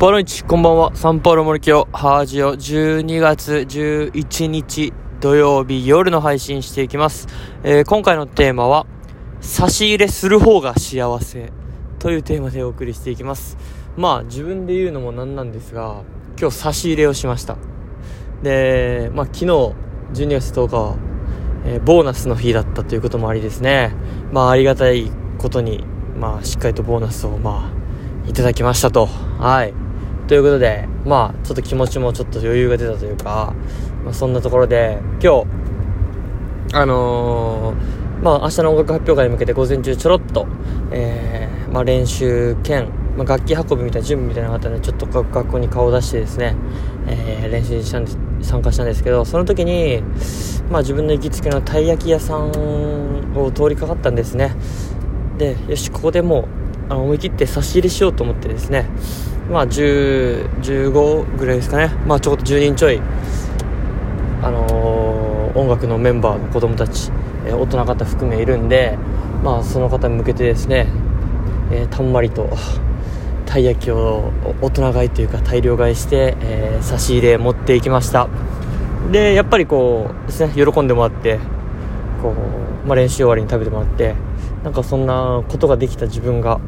ボロイチ、こんばんは。サンパウロ森清、ハージオ、12月11日土曜日夜の配信していきます。えー、今回のテーマは、差し入れする方が幸せというテーマでお送りしていきます。まあ、自分で言うのもなんなんですが、今日差し入れをしました。で、まあ、昨日、12月10日は、えー、ボーナスの日だったということもありですね。まあ、ありがたいことに、まあ、しっかりとボーナスを、まあ、いただきましたと。はい。ということで、まあ、ちょっと気持ちもちょっと余裕が出たというか、まあ、そんなところで、今日、あのー、まあ、明日の音楽発表会に向けて午前中ちょろっと、えー、まあ、練習兼、まあ、楽器運びみたいな準備みたいな方で、ちょっと学校に顔を出してですね、えー、練習したんです、参加したんですけど、その時に、まあ、自分の行きつけのたい焼き屋さんを通りかかったんですね。で、よし、ここでもう、あの思い切って差し入れしようと思ってですね、まあ10、15ぐらいですかね。まあちょっと10人ちょい、あのー、音楽のメンバーの子供たち、えー、大人方含めいるんで、まあその方に向けてですね、えー、たんまりと、たい焼きを大人買いというか大量買いして、えー、差し入れ持っていきましたでやっぱりこうですね喜んでもらってこう、まあ、練習終わりに食べてもらってなんかそんなことができた自分が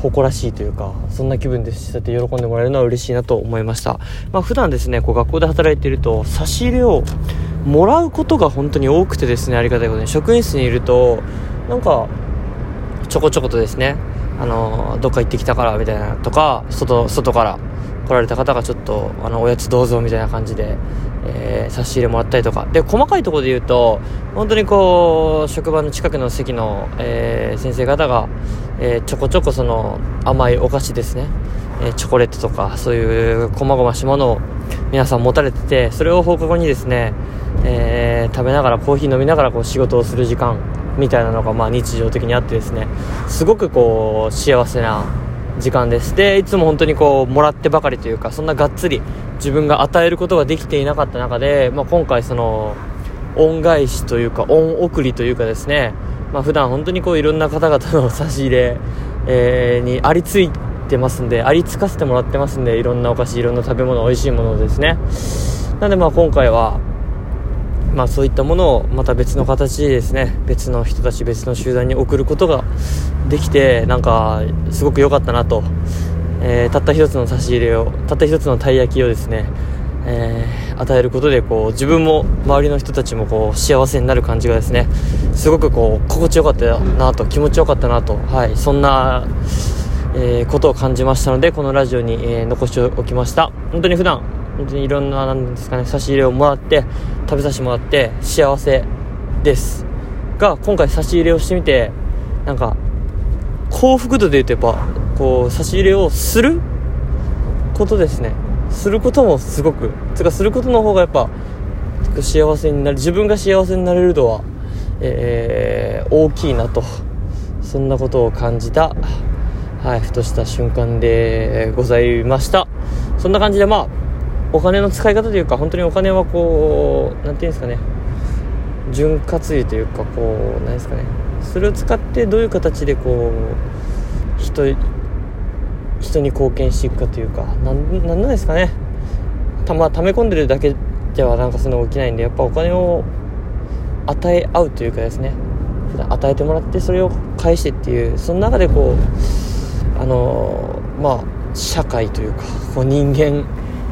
誇らしいというかそんな気分でしたって喜んでもらえるのは嬉しいなと思いました、まあ、普段ですねこう学校で働いていると差し入れをもらうことが本当に多くてですねありがたいことに。職員室にいるとなんかちょこちょことですねあのどっか行ってきたからみたいなとか外外から来られた方がちょっとあのおやつどうぞみたいな感じでえー、差し入れもらったりとか。で細かいところで言うと本当にこう職場の近くの席の、えー、先生方が、えー、ちょこちょこその甘いお菓子ですね、えチョコレートとかそういう細々したものを皆さん持たれててそれを放課後にですね、え食べながらコーヒー飲みながらこう仕事をする時間みたいなのがまあ日常的にあってですねすごくこう幸せな時間です。でいつも本当にこうもらってばかりというかそんながっつり自分が与えることができていなかった中で、まあ、今回その恩返しというか恩送りというかですね、まあ、普段本当にこういろんな方々の差し入れ、えー、にありついてますんでありつかせてもらってますんでいろんなお菓子いろんな食べ物美味しいものですね。なのでまあ今回はまあそういったものをまた別の形でですね別の人たち別の集団に送ることができてなんかすごく良かったなと、えー、たった一つの差し入れをたった一つのたい焼きをですね、えー、与えることでこう自分も周りの人たちもこう幸せになる感じがですねすごくこう心地よかったなと気持ちよかったなとはいそんなえー、ことを感じましたのでこのラジオに、えー、残しておきました。本当に普段本当にいろんななんですかね差し入れをもらって食べさせてもらって幸せです。が今回差し入れをしてみてなんか幸福度で言うとやっぱこう差し入れをすることですね。することもすごくつかすることの方がやっぱ幸せになる自分が幸せになれる度は、えー、大きいなとそんなことを感じた、はい、ふとした瞬間でございました。そんな感じでまあお金の使い方というか本当にお金はこう何て言うんですかね潤滑油というかこう何ですかねそれを使ってどういう形でこう人人に貢献していくかというか何なんですかね。たま溜め込んでるだけではなんかそういうの起きないんでやっぱお金を与え合うというかですね。普段与えてもらってそれを返してっていうその中でこうあのまあ社会というかこう人間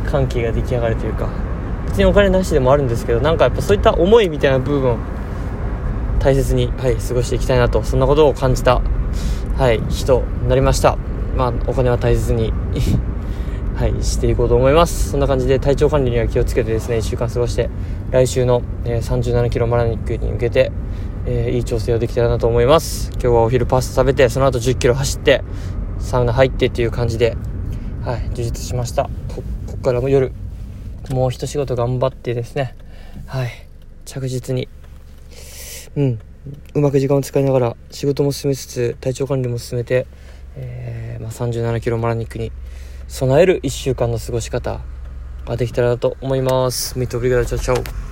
関係が出来上がるというか別にお金なしでもあるんですけどなんかやっぱそういった思いみたいな部分大切に、はい、過ごしていきたいなとそんなことを感じた、はい、日となりました。まあお金は大切に はい、していこうと思います。そんな感じで体調管理には気をつけてですね、1週間過ごして、来週の、えー、37キロマラニックに向けて、えー、いい調整をできたらなと思います。今日はお昼パスタ食べて、その後10キロ走って、サウナ入ってっていう感じで、はい、充実しました。こっからも夜もう一仕事頑張ってですねはい着実にうんうまく時間を使いながら仕事も進めつつ体調管理も進めて、えー、まあ、37キロマラニックに備える1週間の過ごし方ができたらと思います。ミトブリガダチャチャオ